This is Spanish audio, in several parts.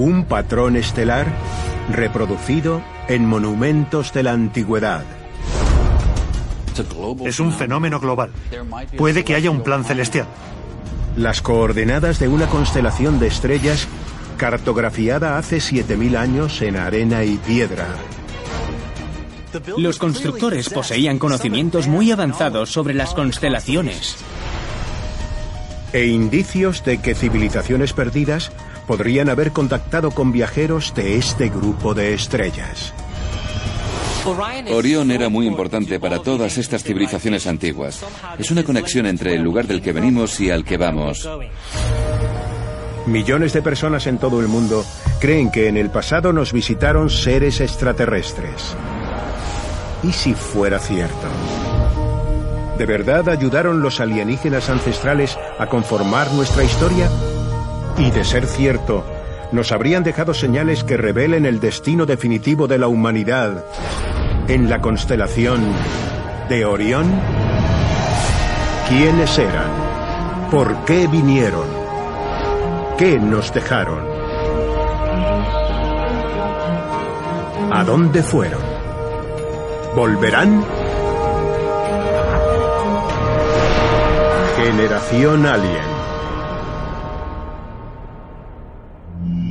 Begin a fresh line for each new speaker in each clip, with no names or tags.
Un patrón estelar reproducido en monumentos de la antigüedad.
Es un fenómeno global. Puede que haya un plan celestial.
Las coordenadas de una constelación de estrellas cartografiada hace 7.000 años en arena y piedra.
Los constructores poseían conocimientos muy avanzados sobre las constelaciones.
E indicios de que civilizaciones perdidas podrían haber contactado con viajeros de este grupo de estrellas.
Orión era muy importante para todas estas civilizaciones antiguas. Es una conexión entre el lugar del que venimos y al que vamos.
Millones de personas en todo el mundo creen que en el pasado nos visitaron seres extraterrestres. ¿Y si fuera cierto? ¿De verdad ayudaron los alienígenas ancestrales a conformar nuestra historia? Y de ser cierto, nos habrían dejado señales que revelen el destino definitivo de la humanidad en la constelación de Orión? ¿Quiénes eran? ¿Por qué vinieron? ¿Qué nos dejaron? ¿A dónde fueron? ¿Volverán? Generación Alien.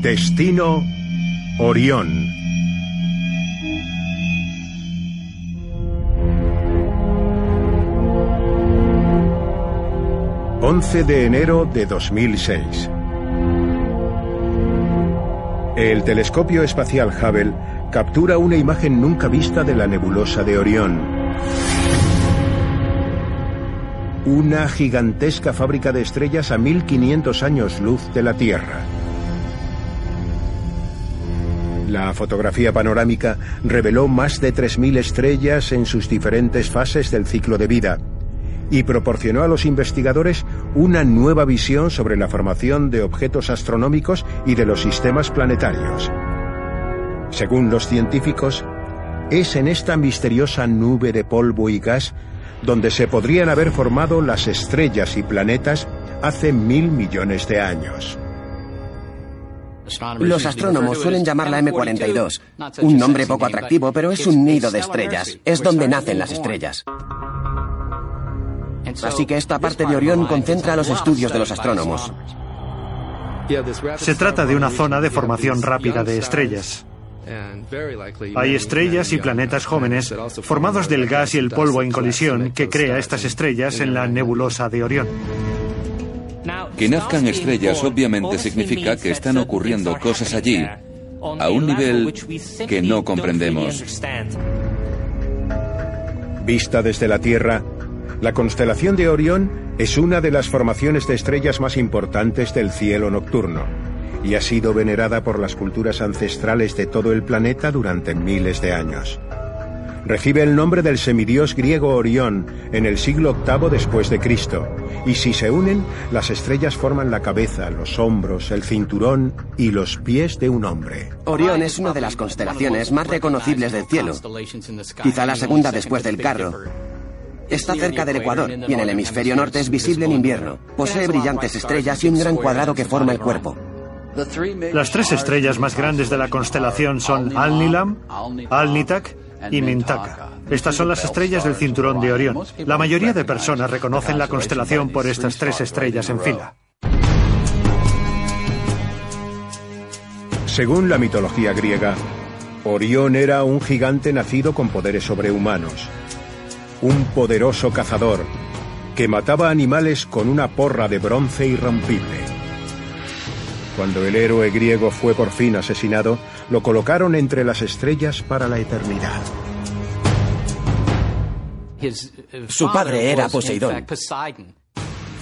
Destino Orión. ...11 de enero de 2006... El telescopio espacial Hubble captura una imagen nunca vista de la nebulosa de Orión. Una gigantesca fábrica de estrellas a 1500 años luz de la Tierra. La fotografía panorámica reveló más de 3.000 estrellas en sus diferentes fases del ciclo de vida y proporcionó a los investigadores una nueva visión sobre la formación de objetos astronómicos y de los sistemas planetarios. Según los científicos, es en esta misteriosa nube de polvo y gas donde se podrían haber formado las estrellas y planetas hace mil millones de años.
Los astrónomos suelen llamarla M42, un nombre poco atractivo, pero es un nido de estrellas, es donde nacen las estrellas. Así que esta parte de Orión concentra los estudios de los astrónomos.
Se trata de una zona de formación rápida de estrellas. Hay estrellas y planetas jóvenes formados del gas y el polvo en colisión que crea estas estrellas en la nebulosa de Orión.
Que nazcan estrellas obviamente significa que están ocurriendo cosas allí a un nivel que no comprendemos.
Vista desde la Tierra, la constelación de Orión es una de las formaciones de estrellas más importantes del cielo nocturno y ha sido venerada por las culturas ancestrales de todo el planeta durante miles de años. Recibe el nombre del semidios griego Orión en el siglo VIII después de Cristo, y si se unen, las estrellas forman la cabeza, los hombros, el cinturón y los pies de un hombre.
Orión es una de las constelaciones más reconocibles del cielo, quizá la segunda después del carro. Está cerca del Ecuador y en el hemisferio norte es visible en invierno. Posee brillantes estrellas y un gran cuadrado que forma el cuerpo.
Las tres estrellas más grandes de la constelación son Alnilam, Alnitak y Mintaka. Estas son las estrellas del cinturón de Orión. La mayoría de personas reconocen la constelación por estas tres estrellas en fila.
Según la mitología griega, Orión era un gigante nacido con poderes sobrehumanos un poderoso cazador que mataba animales con una porra de bronce irrompible. Cuando el héroe griego fue por fin asesinado, lo colocaron entre las estrellas para la eternidad.
Su padre era Poseidón,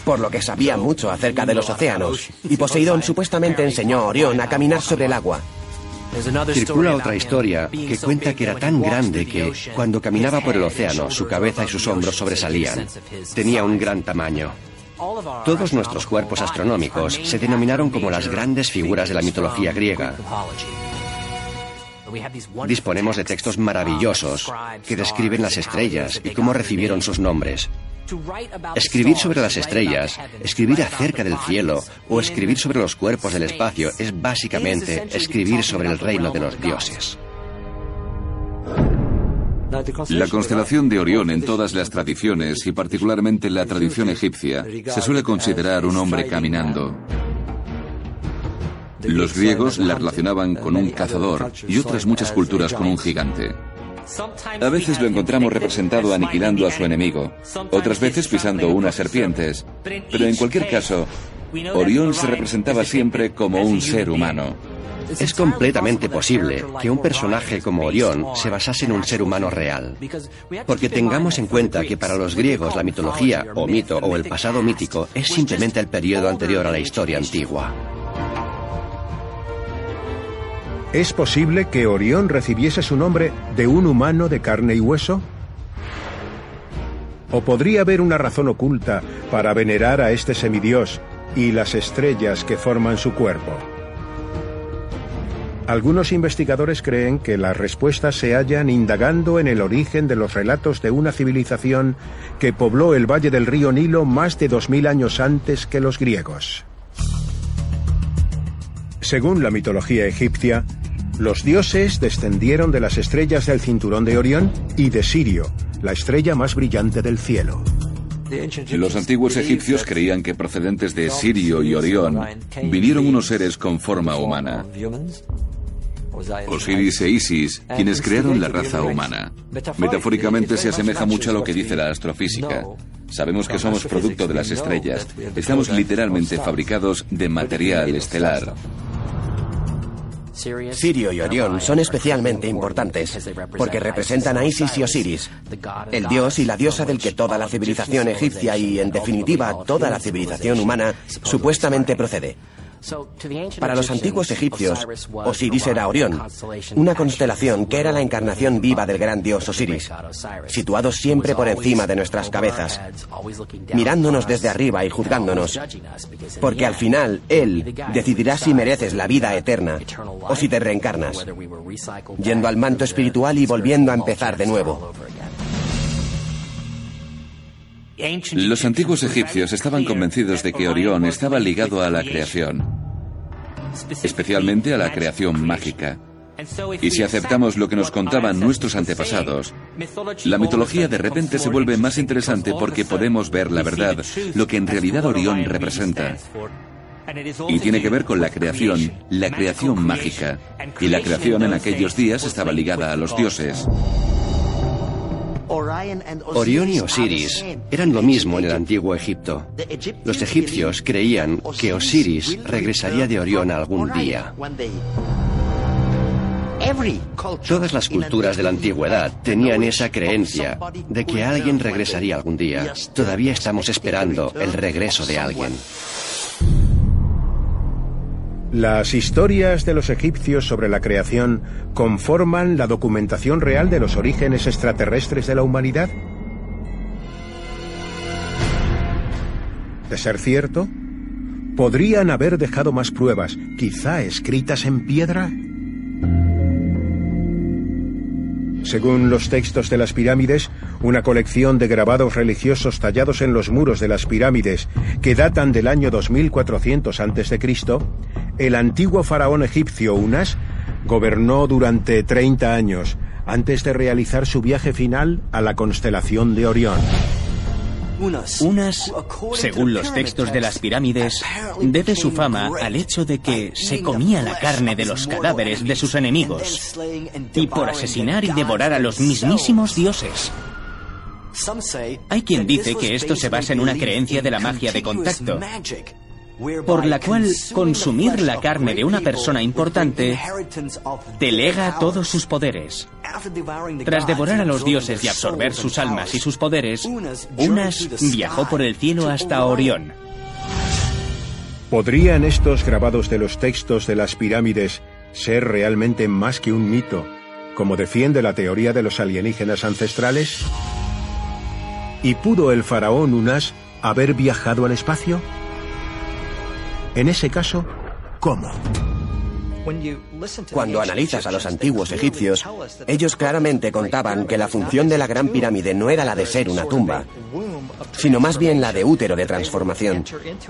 por lo que sabía mucho acerca de los océanos, y Poseidón supuestamente enseñó a Orión a caminar sobre el agua.
Circula otra historia que cuenta que era tan grande que, cuando caminaba por el océano, su cabeza y sus hombros sobresalían. Tenía un gran tamaño. Todos nuestros cuerpos astronómicos se denominaron como las grandes figuras de la mitología griega. Disponemos de textos maravillosos que describen las estrellas y cómo recibieron sus nombres. Escribir sobre las estrellas, escribir acerca del cielo o escribir sobre los cuerpos del espacio es básicamente escribir sobre el reino de los dioses.
La constelación de Orión en todas las tradiciones y particularmente en la tradición egipcia se suele considerar un hombre caminando. Los griegos la relacionaban con un cazador y otras muchas culturas con un gigante. A veces lo encontramos representado aniquilando a su enemigo, otras veces pisando unas serpientes, pero en cualquier caso, Orión se representaba siempre como un ser humano.
Es completamente posible que un personaje como Orión se basase en un ser humano real. Porque tengamos en cuenta que para los griegos la mitología o mito o el pasado mítico es simplemente el periodo anterior a la historia antigua.
¿Es posible que Orión recibiese su nombre de un humano de carne y hueso? ¿O podría haber una razón oculta para venerar a este semidios y las estrellas que forman su cuerpo? Algunos investigadores creen que las respuestas se hallan indagando en el origen de los relatos de una civilización que pobló el valle del río Nilo más de 2000 años antes que los griegos. Según la mitología egipcia, los dioses descendieron de las estrellas del cinturón de Orión y de Sirio, la estrella más brillante del cielo.
Los antiguos egipcios creían que procedentes de Sirio y Orión vinieron unos seres con forma humana. Osiris e Isis, quienes crearon la raza humana. Metafóricamente se asemeja mucho a lo que dice la astrofísica. Sabemos que somos producto de las estrellas. Estamos literalmente fabricados de material estelar.
Sirio y Orión son especialmente importantes porque representan a Isis y Osiris, el dios y la diosa del que toda la civilización egipcia y, en definitiva, toda la civilización humana supuestamente procede. Para los antiguos egipcios, Osiris era Orión, una constelación que era la encarnación viva del gran dios Osiris, situado siempre por encima de nuestras cabezas, mirándonos desde arriba y juzgándonos, porque al final Él decidirá si mereces la vida eterna o si te reencarnas, yendo al manto espiritual y volviendo a empezar de nuevo.
Los antiguos egipcios estaban convencidos de que Orión estaba ligado a la creación, especialmente a la creación mágica. Y si aceptamos lo que nos contaban nuestros antepasados, la mitología de repente se vuelve más interesante porque podemos ver la verdad, lo que en realidad Orión representa. Y tiene que ver con la creación, la creación mágica. Y la creación en aquellos días estaba ligada a los dioses.
Orión y Osiris eran lo mismo en el antiguo Egipto. Los egipcios creían que Osiris regresaría de Orión algún día. Todas las culturas de la antigüedad tenían esa creencia de que alguien regresaría algún día. Todavía estamos esperando el regreso de alguien.
Las historias de los egipcios sobre la creación conforman la documentación real de los orígenes extraterrestres de la humanidad. De ser cierto, podrían haber dejado más pruebas, quizá escritas en piedra. Según los textos de las pirámides, una colección de grabados religiosos tallados en los muros de las pirámides que datan del año 2400 a.C., el antiguo faraón egipcio Unas gobernó durante 30 años antes de realizar su viaje final a la constelación de Orión.
Unas, según los textos de las pirámides, debe su fama al hecho de que se comía la carne de los cadáveres de sus enemigos y por asesinar y devorar a los mismísimos dioses. Hay quien dice que esto se basa en una creencia de la magia de contacto, por la cual consumir la carne de una persona importante delega todos sus poderes. Tras devorar a los dioses y absorber sus almas y sus poderes, Unas viajó por el cielo hasta Orión.
¿Podrían estos grabados de los textos de las pirámides ser realmente más que un mito, como defiende la teoría de los alienígenas ancestrales? ¿Y pudo el faraón Unas haber viajado al espacio? En ese caso, ¿cómo?
Cuando analizas a los antiguos egipcios, ellos claramente contaban que la función de la Gran Pirámide no era la de ser una tumba, sino más bien la de útero de transformación.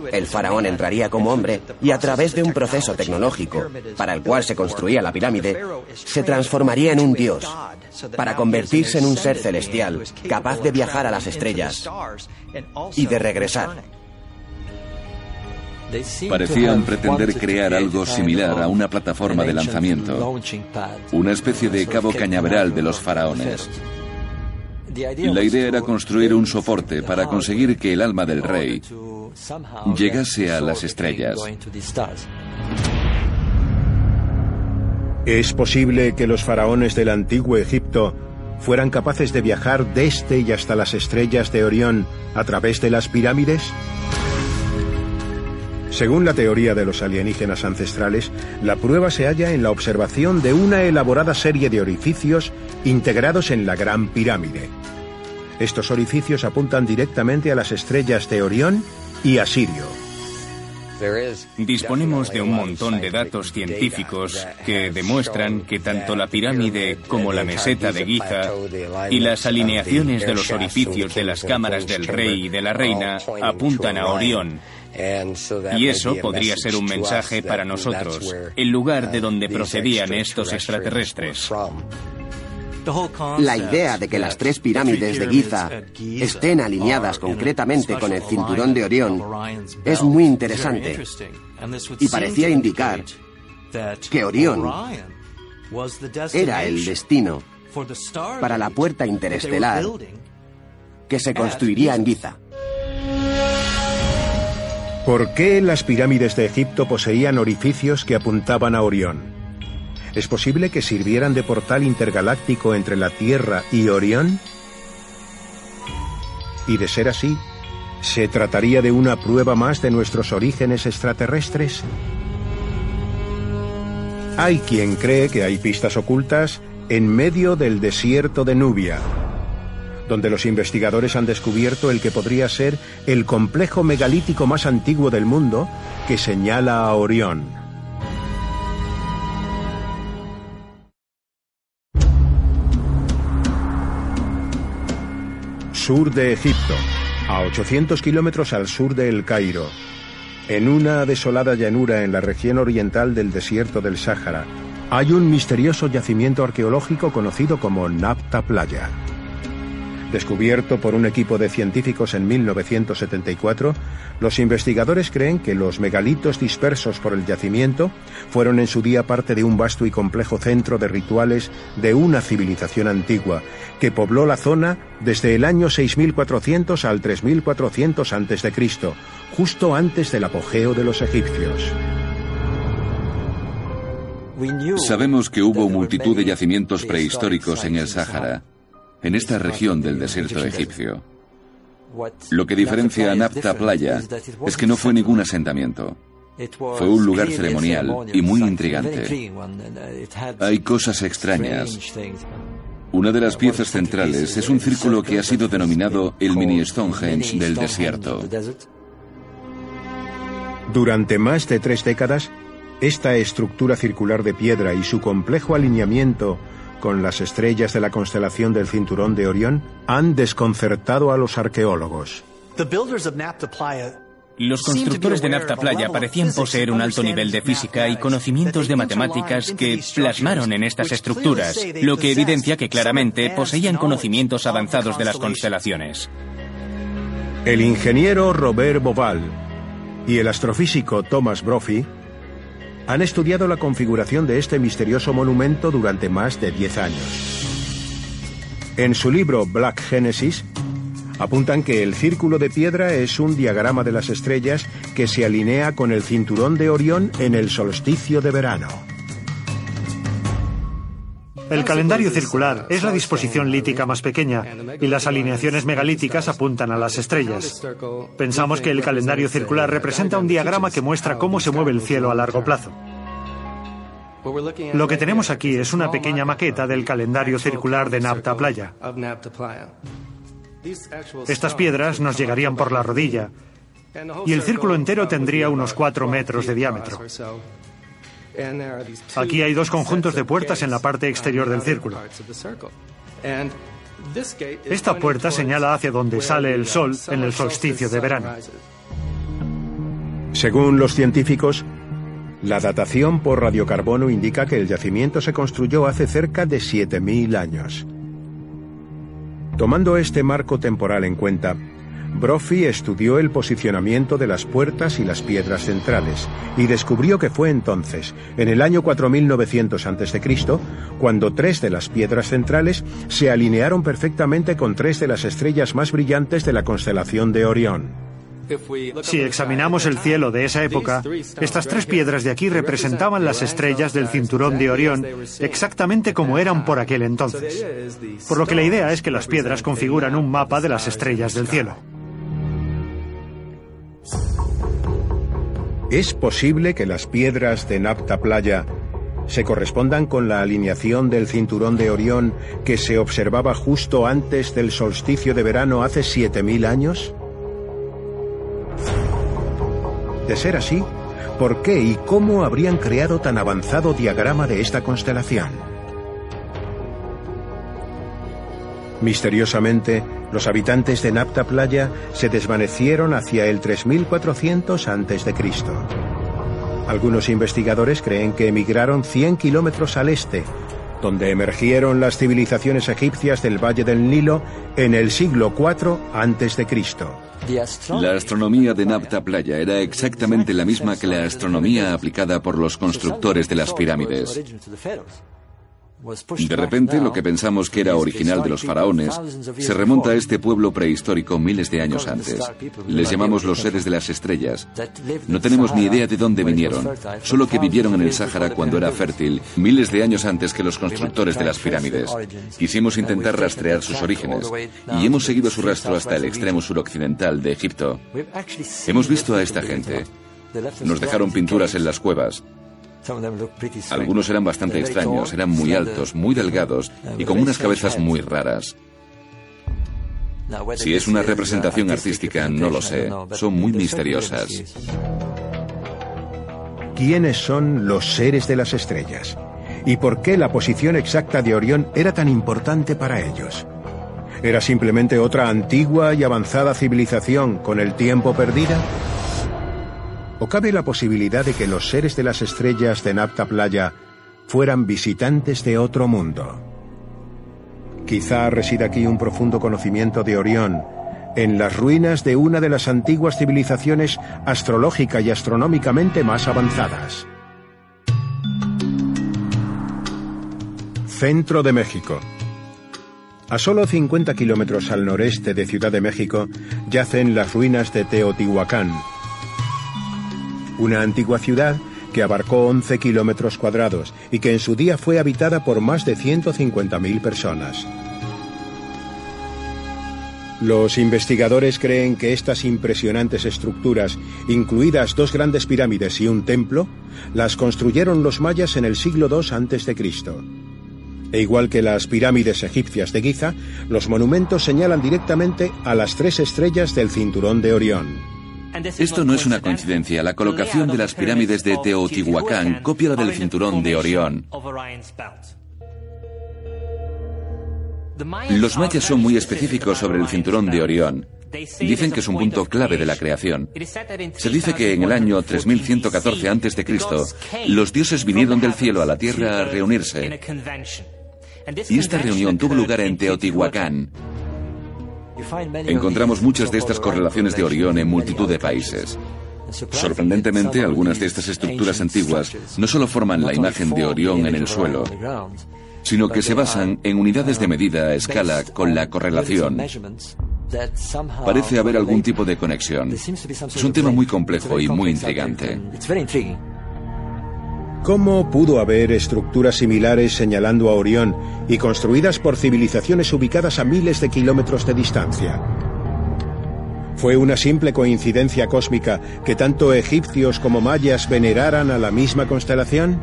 El faraón entraría como hombre y a través de un proceso tecnológico para el cual se construía la pirámide, se transformaría en un dios para convertirse en un ser celestial capaz de viajar a las estrellas y de regresar.
Parecían pretender crear algo similar a una plataforma de lanzamiento, una especie de cabo cañaveral de los faraones. La idea era construir un soporte para conseguir que el alma del rey llegase a las estrellas.
¿Es posible que los faraones del antiguo Egipto fueran capaces de viajar desde y hasta las estrellas de Orión a través de las pirámides? Según la teoría de los alienígenas ancestrales, la prueba se halla en la observación de una elaborada serie de orificios integrados en la Gran Pirámide. Estos orificios apuntan directamente a las estrellas de Orión y a Sirio.
Disponemos de un montón de datos científicos que demuestran que tanto la pirámide como la meseta de Giza y las alineaciones de los orificios de las cámaras del rey y de la reina apuntan a Orión y eso podría ser un mensaje para nosotros, el lugar de donde procedían estos extraterrestres.
La idea de que las tres pirámides de Giza estén alineadas concretamente con el cinturón de Orión es muy interesante y parecía indicar que Orión era el destino para la puerta interestelar que se construiría en Giza.
¿Por qué las pirámides de Egipto poseían orificios que apuntaban a Orión? ¿Es posible que sirvieran de portal intergaláctico entre la Tierra y Orión? Y de ser así, ¿se trataría de una prueba más de nuestros orígenes extraterrestres? Hay quien cree que hay pistas ocultas en medio del desierto de Nubia, donde los investigadores han descubierto el que podría ser el complejo megalítico más antiguo del mundo que señala a Orión. Sur de Egipto, a 800 kilómetros al sur de El Cairo, en una desolada llanura en la región oriental del desierto del Sáhara, hay un misterioso yacimiento arqueológico conocido como Napta Playa. Descubierto por un equipo de científicos en 1974, los investigadores creen que los megalitos dispersos por el yacimiento fueron en su día parte de un vasto y complejo centro de rituales de una civilización antigua que pobló la zona desde el año 6400 al 3400 a.C., justo antes del apogeo de los egipcios.
Sabemos que hubo multitud de yacimientos prehistóricos en el Sáhara en esta región del desierto egipcio. Lo que diferencia a Napta Playa es que no fue ningún asentamiento. Fue un lugar ceremonial y muy intrigante. Hay cosas extrañas. Una de las piezas centrales es un círculo que ha sido denominado el mini Stonehenge del desierto.
Durante más de tres décadas, esta estructura circular de piedra y su complejo alineamiento con las estrellas de la constelación del cinturón de Orión han desconcertado a los arqueólogos.
Los constructores de Nafta Playa parecían poseer un alto nivel de física y conocimientos de matemáticas que plasmaron en estas estructuras, lo que evidencia que claramente poseían conocimientos avanzados de las constelaciones.
El ingeniero Robert Boval y el astrofísico Thomas Brophy han estudiado la configuración de este misterioso monumento durante más de 10 años. En su libro Black Genesis, apuntan que el círculo de piedra es un diagrama de las estrellas que se alinea con el cinturón de Orión en el solsticio de verano.
El calendario circular es la disposición lítica más pequeña y las alineaciones megalíticas apuntan a las estrellas. Pensamos que el calendario circular representa un diagrama que muestra cómo se mueve el cielo a largo plazo. Lo que tenemos aquí es una pequeña maqueta del calendario circular de Napta Playa. Estas piedras nos llegarían por la rodilla y el círculo entero tendría unos 4 metros de diámetro. Aquí hay dos conjuntos de puertas en la parte exterior del círculo. Esta puerta señala hacia donde sale el sol en el solsticio de verano.
Según los científicos, la datación por radiocarbono indica que el yacimiento se construyó hace cerca de 7.000 años. Tomando este marco temporal en cuenta, Brophy estudió el posicionamiento de las puertas y las piedras centrales y descubrió que fue entonces, en el año 4900 a.C., cuando tres de las piedras centrales se alinearon perfectamente con tres de las estrellas más brillantes de la constelación de Orión.
Si examinamos el cielo de esa época, estas tres piedras de aquí representaban las estrellas del cinturón de Orión exactamente como eran por aquel entonces. Por lo que la idea es que las piedras configuran un mapa de las estrellas del cielo.
¿Es posible que las piedras de Napta Playa se correspondan con la alineación del cinturón de Orión que se observaba justo antes del solsticio de verano hace 7.000 años? De ser así, ¿por qué y cómo habrían creado tan avanzado diagrama de esta constelación? Misteriosamente, los habitantes de Napta Playa se desvanecieron hacia el 3400 a.C. Algunos investigadores creen que emigraron 100 kilómetros al este, donde emergieron las civilizaciones egipcias del Valle del Nilo en el siglo IV a.C.
La astronomía de Napta Playa era exactamente la misma que la astronomía aplicada por los constructores de las pirámides. De repente, lo que pensamos que era original de los faraones se remonta a este pueblo prehistórico miles de años antes. Les llamamos los seres de las estrellas. No tenemos ni idea de dónde vinieron, solo que vivieron en el Sáhara cuando era fértil, miles de años antes que los constructores de las pirámides. Quisimos intentar rastrear sus orígenes y hemos seguido su rastro hasta el extremo suroccidental de Egipto. Hemos visto a esta gente. Nos dejaron pinturas en las cuevas. Algunos eran bastante extraños, eran muy altos, muy delgados y con unas cabezas muy raras. Si es una representación artística, no lo sé. Son muy misteriosas.
¿Quiénes son los seres de las estrellas? ¿Y por qué la posición exacta de Orión era tan importante para ellos? ¿Era simplemente otra antigua y avanzada civilización con el tiempo perdida? ¿O cabe la posibilidad de que los seres de las estrellas de Napta Playa fueran visitantes de otro mundo? Quizá resida aquí un profundo conocimiento de Orión, en las ruinas de una de las antiguas civilizaciones astrológica y astronómicamente más avanzadas. Centro de México. A solo 50 kilómetros al noreste de Ciudad de México yacen las ruinas de Teotihuacán, una antigua ciudad que abarcó 11 kilómetros cuadrados y que en su día fue habitada por más de 150.000 personas. Los investigadores creen que estas impresionantes estructuras, incluidas dos grandes pirámides y un templo, las construyeron los mayas en el siglo II a.C. E igual que las pirámides egipcias de Giza, los monumentos señalan directamente a las tres estrellas del cinturón de Orión.
Esto no es una coincidencia. La colocación de las pirámides de Teotihuacán copia la del cinturón de Orión. Los mayas son muy específicos sobre el cinturón de Orión. Dicen que es un punto clave de la creación. Se dice que en el año 3114 a.C., los dioses vinieron del cielo a la tierra a reunirse. Y esta reunión tuvo lugar en Teotihuacán. Encontramos muchas de estas correlaciones de Orión en multitud de países. Sorprendentemente, algunas de estas estructuras antiguas no solo forman la imagen de Orión en el suelo, sino que se basan en unidades de medida a escala con la correlación. Parece haber algún tipo de conexión. Es un tema muy complejo y muy intrigante.
¿Cómo pudo haber estructuras similares señalando a Orión y construidas por civilizaciones ubicadas a miles de kilómetros de distancia? ¿Fue una simple coincidencia cósmica que tanto egipcios como mayas veneraran a la misma constelación?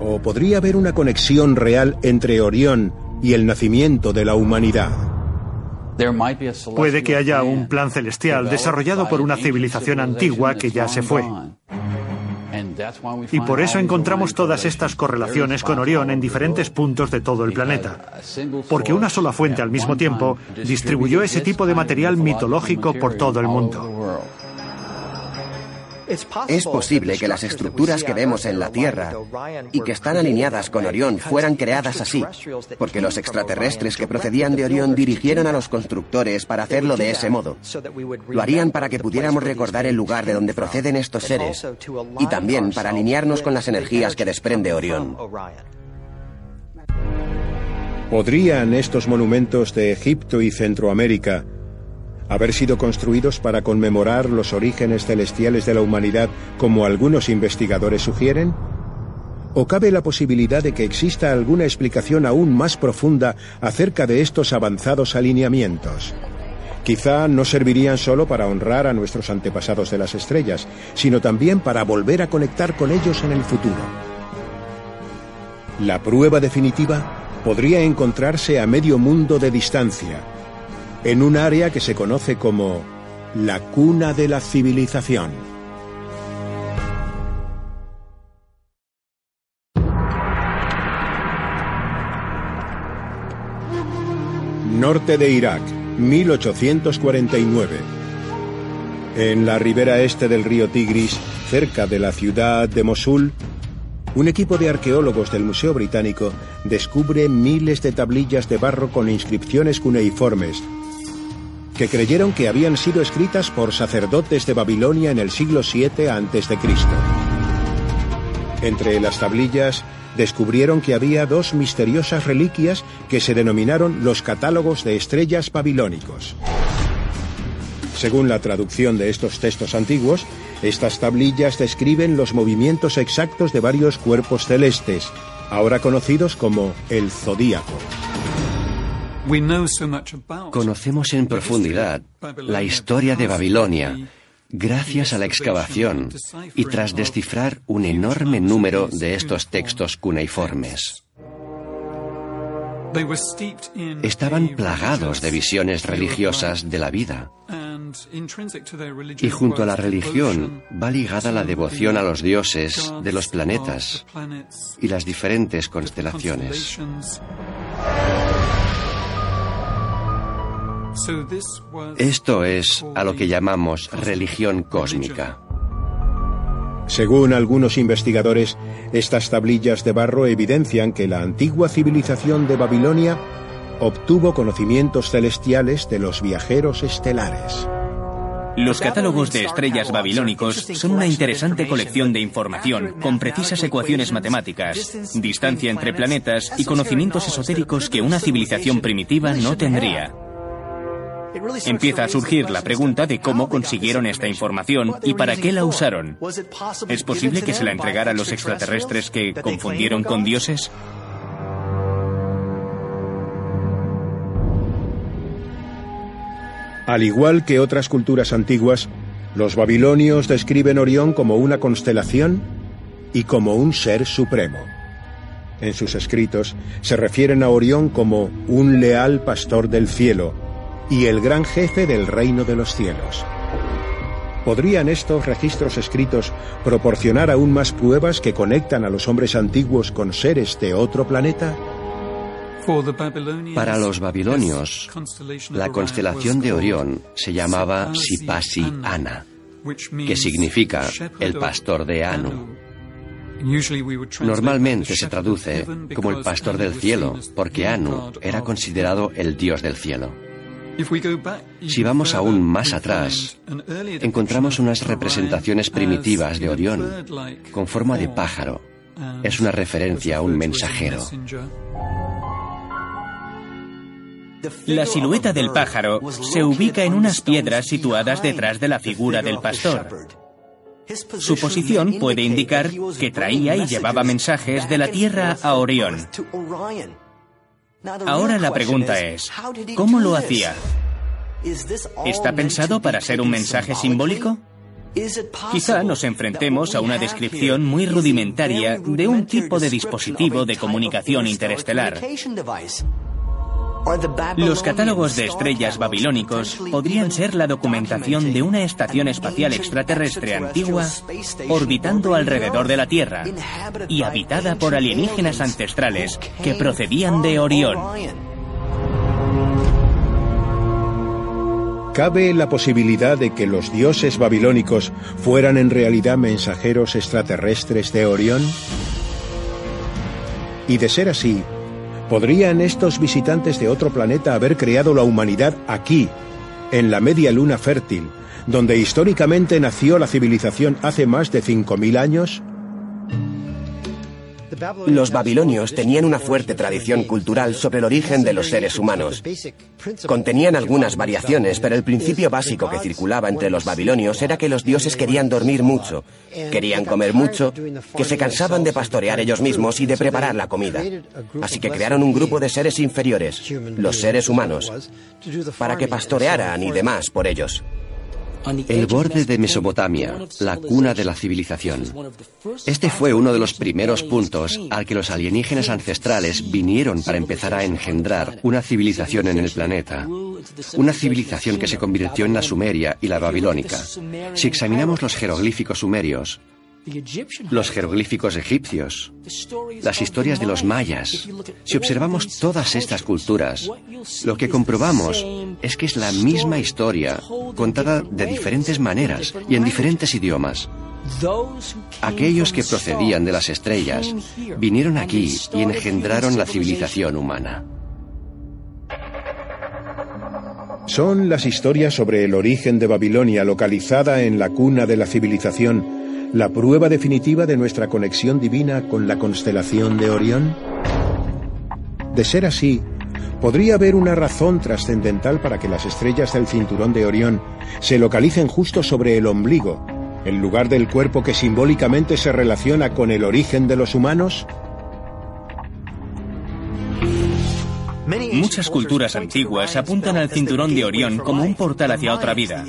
¿O podría haber una conexión real entre Orión y el nacimiento de la humanidad?
Puede que haya un plan celestial desarrollado por una civilización antigua que ya se fue. Y por eso encontramos todas estas correlaciones con Orión en diferentes puntos de todo el planeta. Porque una sola fuente al mismo tiempo distribuyó ese tipo de material mitológico por todo el mundo.
Es posible que las estructuras que vemos en la Tierra y que están alineadas con Orión fueran creadas así, porque los extraterrestres que procedían de Orión dirigieron a los constructores para hacerlo de ese modo. Lo harían para que pudiéramos recordar el lugar de donde proceden estos seres y también para alinearnos con las energías que desprende Orión.
¿Podrían estos monumentos de Egipto y Centroamérica haber sido construidos para conmemorar los orígenes celestiales de la humanidad como algunos investigadores sugieren? ¿O cabe la posibilidad de que exista alguna explicación aún más profunda acerca de estos avanzados alineamientos? Quizá no servirían solo para honrar a nuestros antepasados de las estrellas, sino también para volver a conectar con ellos en el futuro. La prueba definitiva podría encontrarse a medio mundo de distancia, en un área que se conoce como la cuna de la civilización. Norte de Irak, 1849. En la ribera este del río Tigris, cerca de la ciudad de Mosul, un equipo de arqueólogos del Museo Británico descubre miles de tablillas de barro con inscripciones cuneiformes que creyeron que habían sido escritas por sacerdotes de Babilonia en el siglo VII a.C. Entre las tablillas descubrieron que había dos misteriosas reliquias que se denominaron los catálogos de estrellas babilónicos. Según la traducción de estos textos antiguos, estas tablillas describen los movimientos exactos de varios cuerpos celestes, ahora conocidos como el zodíaco.
Conocemos en profundidad la historia de Babilonia gracias a la excavación y tras descifrar un enorme número de estos textos cuneiformes. Estaban plagados de visiones religiosas de la vida. Y junto a la religión va ligada la devoción a los dioses de los planetas y las diferentes constelaciones. Esto es a lo que llamamos religión cósmica.
Según algunos investigadores, estas tablillas de barro evidencian que la antigua civilización de Babilonia obtuvo conocimientos celestiales de los viajeros estelares.
Los catálogos de estrellas babilónicos son una interesante colección de información con precisas ecuaciones matemáticas, distancia entre planetas y conocimientos esotéricos que una civilización primitiva no tendría. Empieza a surgir la pregunta de cómo consiguieron esta información y para qué la usaron. ¿Es posible que se la entregara a los extraterrestres que confundieron con dioses?
Al igual que otras culturas antiguas, los babilonios describen Orión como una constelación y como un ser supremo. En sus escritos se refieren a Orión como un leal pastor del cielo, y el gran jefe del reino de los cielos. ¿Podrían estos registros escritos proporcionar aún más pruebas que conectan a los hombres antiguos con seres de otro planeta?
Para los babilonios, la constelación de Orión se llamaba Sipasi Ana, que significa el pastor de Anu. Normalmente se traduce como el pastor del cielo, porque Anu era considerado el dios del cielo. Si vamos aún más atrás, encontramos unas representaciones primitivas de Orión con forma de pájaro. Es una referencia a un mensajero.
La silueta del pájaro se ubica en unas piedras situadas detrás de la figura del pastor. Su posición puede indicar que traía y llevaba mensajes de la Tierra a Orión. Ahora la pregunta es, ¿cómo lo hacía? ¿Está pensado para ser un mensaje simbólico? Quizá nos enfrentemos a una descripción muy rudimentaria de un tipo de dispositivo de comunicación interestelar. Los catálogos de estrellas babilónicos podrían ser la documentación de una estación espacial extraterrestre antigua orbitando alrededor de la Tierra y habitada por alienígenas ancestrales que procedían de Orión.
¿Cabe la posibilidad de que los dioses babilónicos fueran en realidad mensajeros extraterrestres de Orión? Y de ser así, ¿podrían estos visitantes de otro planeta haber creado la humanidad aquí, en la media luna fértil, donde históricamente nació la civilización hace más de 5.000 años?
Los babilonios tenían una fuerte tradición cultural sobre el origen de los seres humanos. Contenían algunas variaciones, pero el principio básico que circulaba entre los babilonios era que los dioses querían dormir mucho, querían comer mucho, que se cansaban de pastorear ellos mismos y de preparar la comida. Así que crearon un grupo de seres inferiores, los seres humanos, para que pastorearan y demás por ellos.
El borde de Mesopotamia, la cuna de la civilización. Este fue uno de los primeros puntos al que los alienígenas ancestrales vinieron para empezar a engendrar una civilización en el planeta. Una civilización que se convirtió en la sumeria y la babilónica. Si examinamos los jeroglíficos sumerios, los jeroglíficos egipcios, las historias de los mayas. Si observamos todas estas culturas, lo que comprobamos es que es la misma historia contada de diferentes maneras y en diferentes idiomas. Aquellos que procedían de las estrellas vinieron aquí y engendraron la civilización humana.
Son las historias sobre el origen de Babilonia localizada en la cuna de la civilización la prueba definitiva de nuestra conexión divina con la constelación de Orión? De ser así, podría haber una razón trascendental para que las estrellas del cinturón de Orión se localicen justo sobre el ombligo, el lugar del cuerpo que simbólicamente se relaciona con el origen de los humanos?
Muchas culturas antiguas apuntan al cinturón de Orión como un portal hacia otra vida.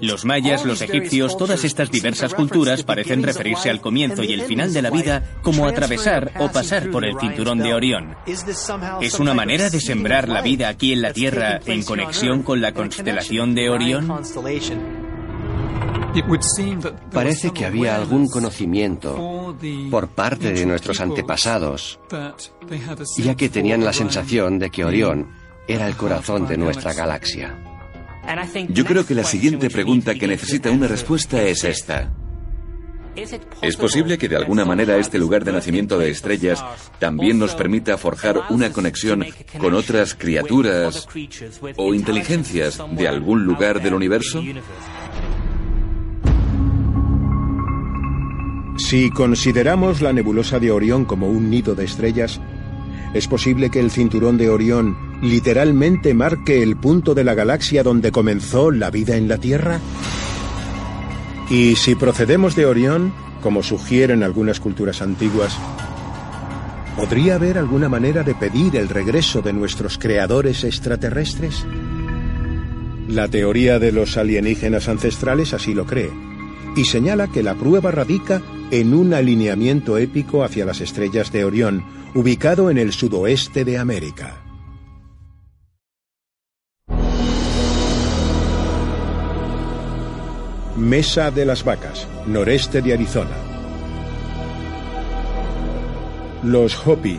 Los mayas, los egipcios, todas estas diversas culturas parecen referirse al comienzo y el final de la vida como atravesar o pasar por el cinturón de Orión. ¿Es una manera de sembrar la vida aquí en la Tierra en conexión con la constelación de Orión?
Parece que había algún conocimiento por parte de nuestros antepasados, ya que tenían la sensación de que Orión era el corazón de nuestra galaxia.
Yo creo que la siguiente pregunta que necesita una respuesta es esta. ¿Es posible que de alguna manera este lugar de nacimiento de estrellas también nos permita forjar una conexión con otras criaturas o inteligencias de algún lugar del universo?
Si consideramos la nebulosa de Orión como un nido de estrellas, ¿es posible que el cinturón de Orión literalmente marque el punto de la galaxia donde comenzó la vida en la Tierra? Y si procedemos de Orión, como sugieren algunas culturas antiguas, ¿podría haber alguna manera de pedir el regreso de nuestros creadores extraterrestres? La teoría de los alienígenas ancestrales así lo cree, y señala que la prueba radica en un alineamiento épico hacia las estrellas de Orión, ubicado en el sudoeste de América. Mesa de las Vacas, noreste de Arizona. Los Hopi,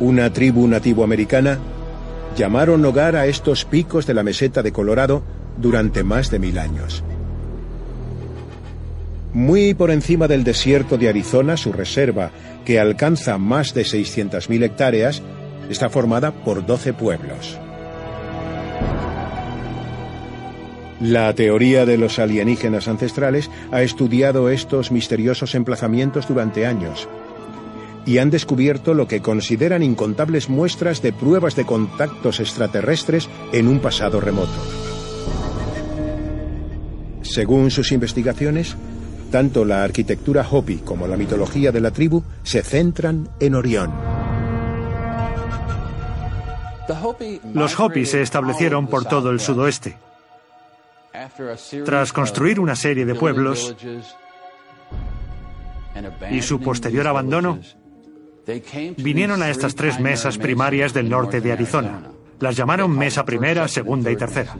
una tribu nativoamericana, llamaron hogar a estos picos de la meseta de Colorado durante más de mil años. Muy por encima del desierto de Arizona, su reserva, que alcanza más de 600.000 hectáreas, está formada por 12 pueblos. La teoría de los alienígenas ancestrales ha estudiado estos misteriosos emplazamientos durante años y han descubierto lo que consideran incontables muestras de pruebas de contactos extraterrestres en un pasado remoto. Según sus investigaciones, tanto la arquitectura Hopi como la mitología de la tribu se centran en Orión.
Los Hopi se establecieron por todo el sudoeste. Tras construir una serie de pueblos y su posterior abandono, vinieron a estas tres mesas primarias del norte de Arizona. Las llamaron mesa primera, segunda y tercera.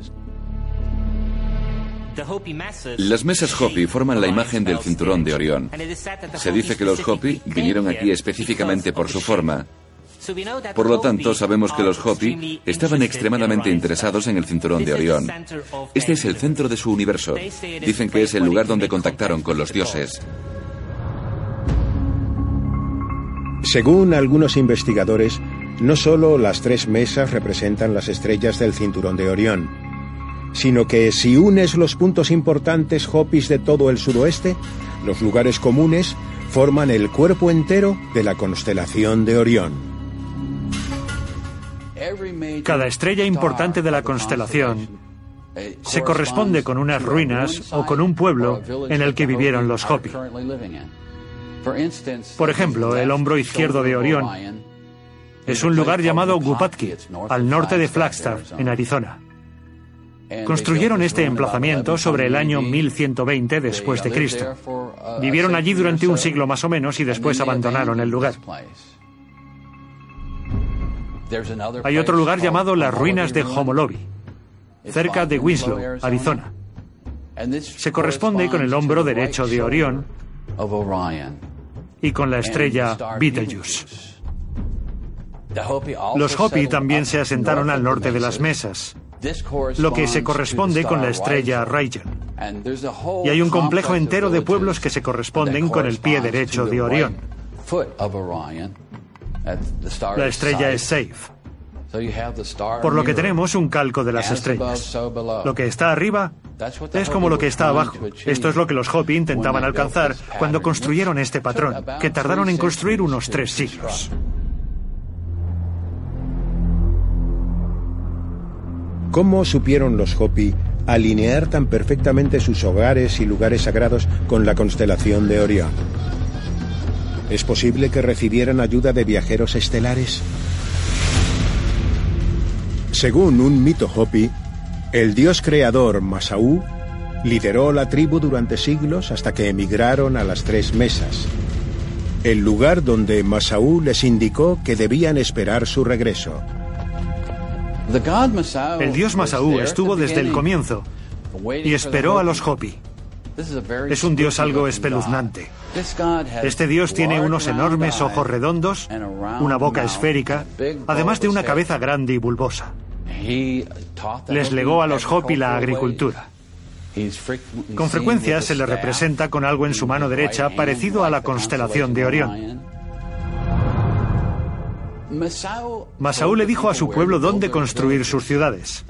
Las mesas Hopi forman la imagen del cinturón de Orión. Se dice que los Hopi vinieron aquí específicamente por su forma. Por lo tanto, sabemos que los Hopi estaban extremadamente interesados en el cinturón de Orión. Este es el centro de su universo. Dicen que es el lugar donde contactaron con los dioses.
Según algunos investigadores, no solo las tres mesas representan las estrellas del cinturón de Orión, sino que si unes los puntos importantes Hopis de todo el sudoeste, los lugares comunes forman el cuerpo entero de la constelación de Orión.
Cada estrella importante de la constelación se corresponde con unas ruinas o con un pueblo en el que vivieron los Hopi. Por ejemplo, el hombro izquierdo de Orión es un lugar llamado Gupatki, al norte de Flagstaff, en Arizona. Construyeron este emplazamiento sobre el año 1120 después de Cristo. Vivieron allí durante un siglo más o menos y después abandonaron el lugar. Hay otro lugar llamado las ruinas de Homolobi, cerca de Winslow, Arizona. Se corresponde con el hombro derecho de Orión y con la estrella Betelgeuse. Los Hopi también se asentaron al norte de las mesas, lo que se corresponde con la estrella Rayan. Y hay un complejo entero de pueblos que se corresponden con el pie derecho de Orión. La estrella es Safe. Por lo que tenemos un calco de las estrellas. Lo que está arriba es como lo que está abajo. Esto es lo que los Hopi intentaban alcanzar cuando construyeron este patrón, que tardaron en construir unos tres siglos.
¿Cómo supieron los Hopi alinear tan perfectamente sus hogares y lugares sagrados con la constelación de Orión? ¿Es posible que recibieran ayuda de viajeros estelares? Según un mito Hopi, el dios creador Masau lideró la tribu durante siglos hasta que emigraron a las tres mesas, el lugar donde Masau les indicó que debían esperar su regreso.
El dios Masau estuvo desde el comienzo y esperó a los Hopi. Es un dios algo espeluznante. Este dios tiene unos enormes ojos redondos, una boca esférica, además de una cabeza grande y bulbosa. Les legó a los Hopi la agricultura. Con frecuencia se le representa con algo en su mano derecha parecido a la constelación de Orión. Masau le dijo a su pueblo dónde construir sus ciudades.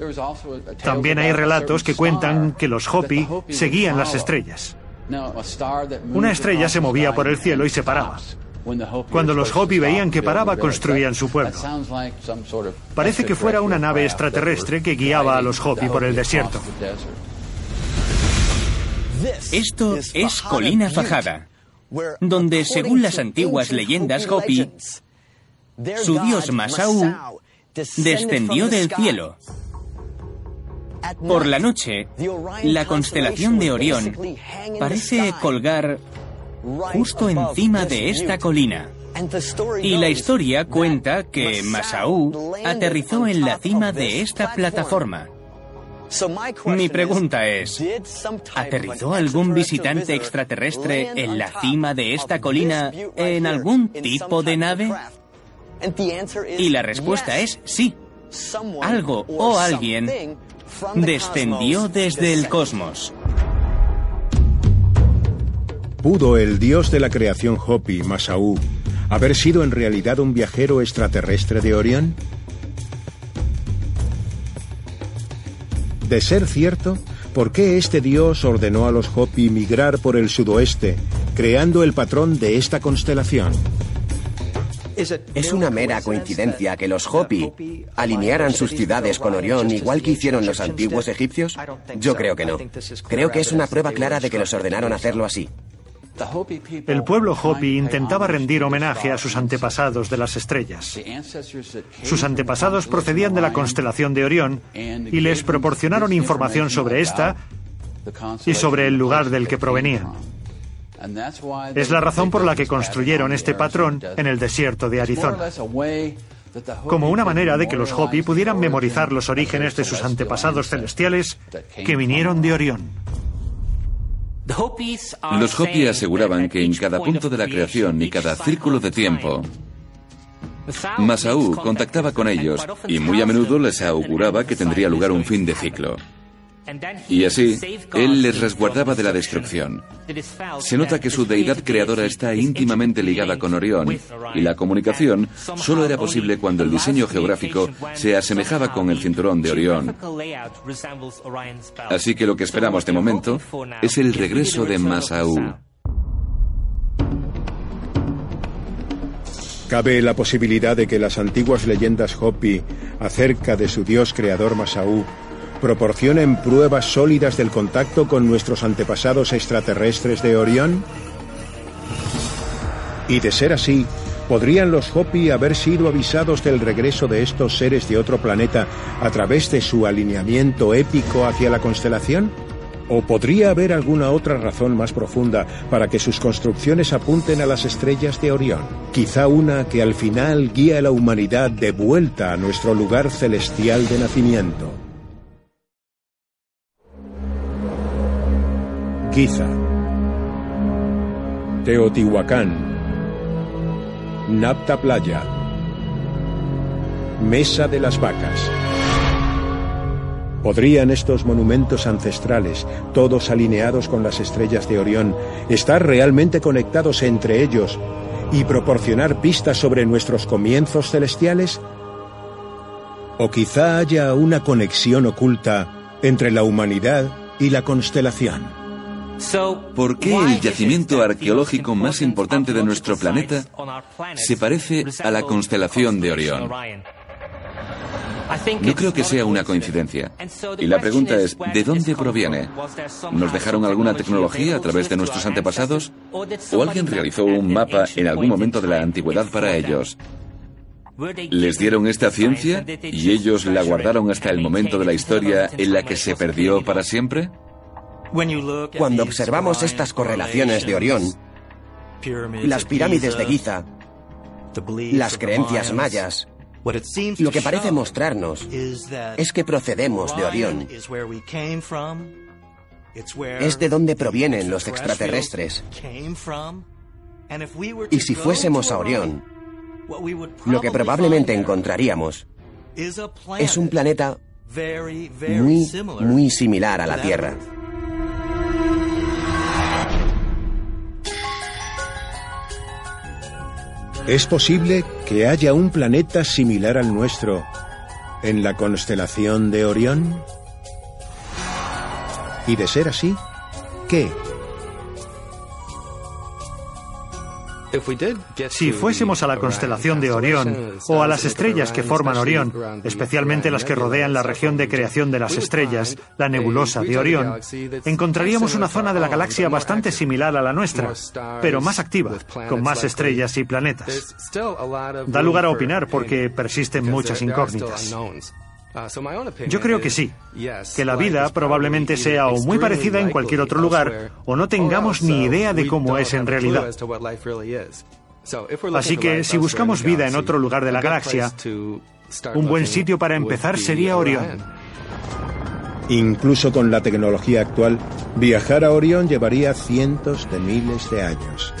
También hay relatos que cuentan que los Hopi seguían las estrellas. Una estrella se movía por el cielo y se paraba. Cuando los Hopi veían que paraba, construían su pueblo. Parece que fuera una nave extraterrestre que guiaba a los Hopi por el desierto.
Esto es Colina Fajada, donde, según las antiguas leyendas Hopi, su dios Masau descendió del cielo. Por la noche, la constelación de Orión parece colgar justo encima de esta colina. Y la historia cuenta que Masau aterrizó en la cima de esta plataforma. Mi pregunta es, ¿aterrizó algún visitante extraterrestre en la cima de esta colina en algún tipo de nave? Y la respuesta es sí. Algo o alguien descendió desde el cosmos.
¿Pudo el dios de la creación Hopi, Masau, haber sido en realidad un viajero extraterrestre de Orión? De ser cierto, ¿por qué este dios ordenó a los Hopi migrar por el sudoeste, creando el patrón de esta constelación?
¿Es una mera coincidencia que los Hopi alinearan sus ciudades con Orión igual que hicieron los antiguos egipcios? Yo creo que no. Creo que es una prueba clara de que los ordenaron hacerlo así.
El pueblo Hopi intentaba rendir homenaje a sus antepasados de las estrellas. Sus antepasados procedían de la constelación de Orión y les proporcionaron información sobre esta y sobre el lugar del que provenían. Es la razón por la que construyeron este patrón en el desierto de Arizona. como una manera de que los Hopi pudieran memorizar los orígenes de sus antepasados celestiales que vinieron de Orión.
Los Hopi aseguraban que en cada punto de la creación y cada círculo de tiempo, Masaú contactaba con ellos y muy a menudo les auguraba que tendría lugar un fin de ciclo. Y así, él les resguardaba de la destrucción. Se nota que su deidad creadora está íntimamente ligada con Orión, y la comunicación solo era posible cuando el diseño geográfico se asemejaba con el cinturón de Orión. Así que lo que esperamos de momento es el regreso de Masaú.
Cabe la posibilidad de que las antiguas leyendas Hopi acerca de su dios creador Masaú proporcionen pruebas sólidas del contacto con nuestros antepasados extraterrestres de Orión? Y de ser así, ¿podrían los Hopi haber sido avisados del regreso de estos seres de otro planeta a través de su alineamiento épico hacia la constelación? ¿O podría haber alguna otra razón más profunda para que sus construcciones apunten a las estrellas de Orión? Quizá una que al final guía a la humanidad de vuelta a nuestro lugar celestial de nacimiento. Giza, Teotihuacán, Napta Playa, Mesa de las Vacas. ¿Podrían estos monumentos ancestrales, todos alineados con las estrellas de Orión, estar realmente conectados entre ellos y proporcionar pistas sobre nuestros comienzos celestiales? ¿O quizá haya una conexión oculta entre la humanidad y la constelación?
¿Por qué el yacimiento arqueológico más importante de nuestro planeta se parece a la constelación de Orión? No creo que sea una coincidencia. Y la pregunta es, ¿de dónde proviene? ¿Nos dejaron alguna tecnología a través de nuestros antepasados? ¿O alguien realizó un mapa en algún momento de la antigüedad para ellos? ¿Les dieron esta ciencia y ellos la guardaron hasta el momento de la historia en la que se perdió para siempre?
Cuando observamos estas correlaciones de Orión, las pirámides de Giza, las creencias mayas, lo que parece mostrarnos es que procedemos de Orión. Es de donde provienen los extraterrestres. Y si fuésemos a Orión, lo que probablemente encontraríamos es un planeta muy, muy similar a la Tierra.
¿Es posible que haya un planeta similar al nuestro en la constelación de Orión? Y de ser así, ¿qué
Si fuésemos a la constelación de Orión o a las estrellas que forman Orión, especialmente las que rodean la región de creación de las estrellas, la nebulosa de Orión, encontraríamos una zona de la galaxia bastante similar a la nuestra, pero más activa, con más estrellas y planetas. Da lugar a opinar porque persisten muchas incógnitas. Yo creo que sí, que la vida probablemente sea o muy parecida en cualquier otro lugar o no tengamos ni idea de cómo es en realidad. Así que si buscamos vida en otro lugar de la galaxia, un buen sitio para empezar sería Orión.
Incluso con la tecnología actual, viajar a Orión llevaría cientos de miles de años.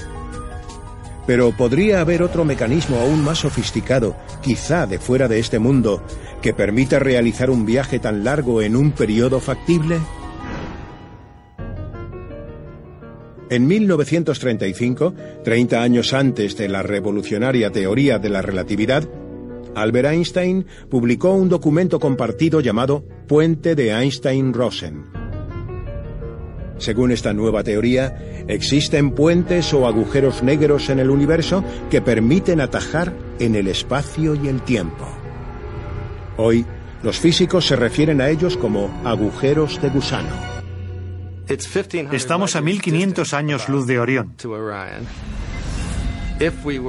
Pero podría haber otro mecanismo aún más sofisticado, quizá de fuera de este mundo, que permita realizar un viaje tan largo en un periodo factible? En 1935, 30 años antes de la revolucionaria teoría de la relatividad, Albert Einstein publicó un documento compartido llamado Puente de Einstein-Rosen. Según esta nueva teoría, existen puentes o agujeros negros en el universo que permiten atajar en el espacio y el tiempo. Hoy, los físicos se refieren a ellos como agujeros de gusano.
Estamos a 1500 años luz de Orión.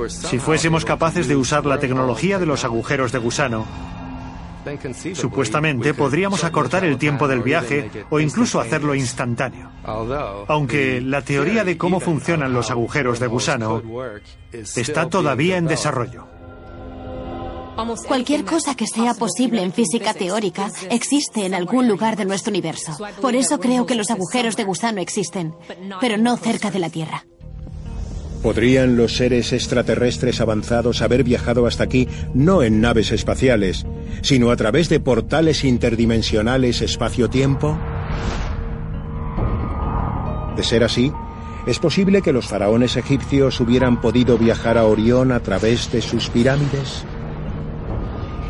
Si fuésemos capaces de usar la tecnología de los agujeros de gusano, Supuestamente podríamos acortar el tiempo del viaje o incluso hacerlo instantáneo. Aunque la teoría de cómo funcionan los agujeros de gusano está todavía en desarrollo.
Cualquier cosa que sea posible en física teórica existe en algún lugar de nuestro universo. Por eso creo que los agujeros de gusano existen, pero no cerca de la Tierra.
¿Podrían los seres extraterrestres avanzados haber viajado hasta aquí no en naves espaciales, sino a través de portales interdimensionales espacio-tiempo? De ser así, ¿es posible que los faraones egipcios hubieran podido viajar a Orión a través de sus pirámides?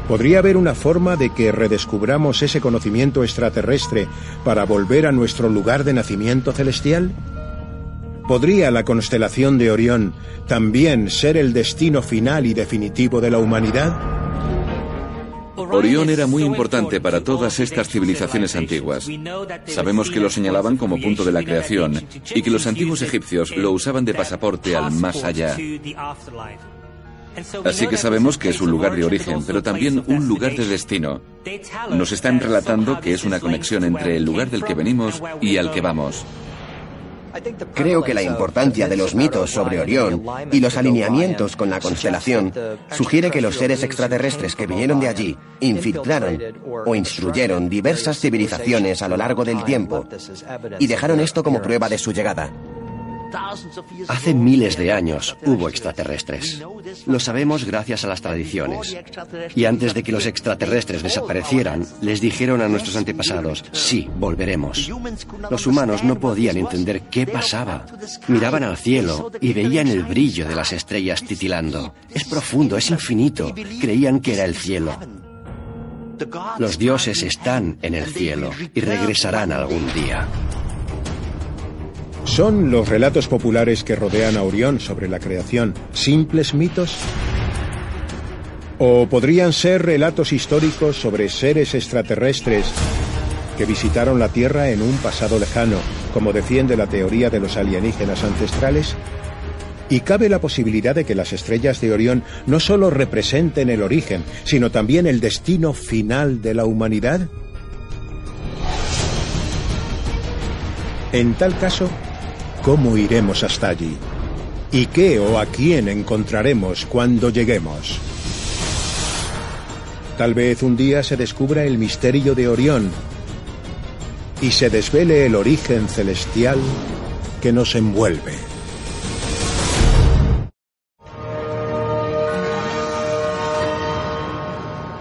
¿Podría haber una forma de que redescubramos ese conocimiento extraterrestre para volver a nuestro lugar de nacimiento celestial? ¿Podría la constelación de Orión también ser el destino final y definitivo de la humanidad?
Orión era muy importante para todas estas civilizaciones antiguas. Sabemos que lo señalaban como punto de la creación y que los antiguos egipcios lo usaban de pasaporte al más allá. Así que sabemos que es un lugar de origen, pero también un lugar de destino. Nos están relatando que es una conexión entre el lugar del que venimos y al que vamos.
Creo que la importancia de los mitos sobre Orión y los alineamientos con la constelación sugiere que los seres extraterrestres que vinieron de allí infiltraron o instruyeron diversas civilizaciones a lo largo del tiempo y dejaron esto como prueba de su llegada.
Hace miles de años hubo extraterrestres. Lo sabemos gracias a las tradiciones. Y antes de que los extraterrestres desaparecieran, les dijeron a nuestros antepasados, sí, volveremos. Los humanos no podían entender qué pasaba. Miraban al cielo y veían el brillo de las estrellas titilando. Es profundo, es infinito. Creían que era el cielo. Los dioses están en el cielo y regresarán algún día.
¿Son los relatos populares que rodean a Orión sobre la creación simples mitos? ¿O podrían ser relatos históricos sobre seres extraterrestres que visitaron la Tierra en un pasado lejano, como defiende la teoría de los alienígenas ancestrales? ¿Y cabe la posibilidad de que las estrellas de Orión no solo representen el origen, sino también el destino final de la humanidad? En tal caso, ¿Cómo iremos hasta allí? ¿Y qué o a quién encontraremos cuando lleguemos? Tal vez un día se descubra el misterio de Orión y se desvele el origen celestial que nos envuelve.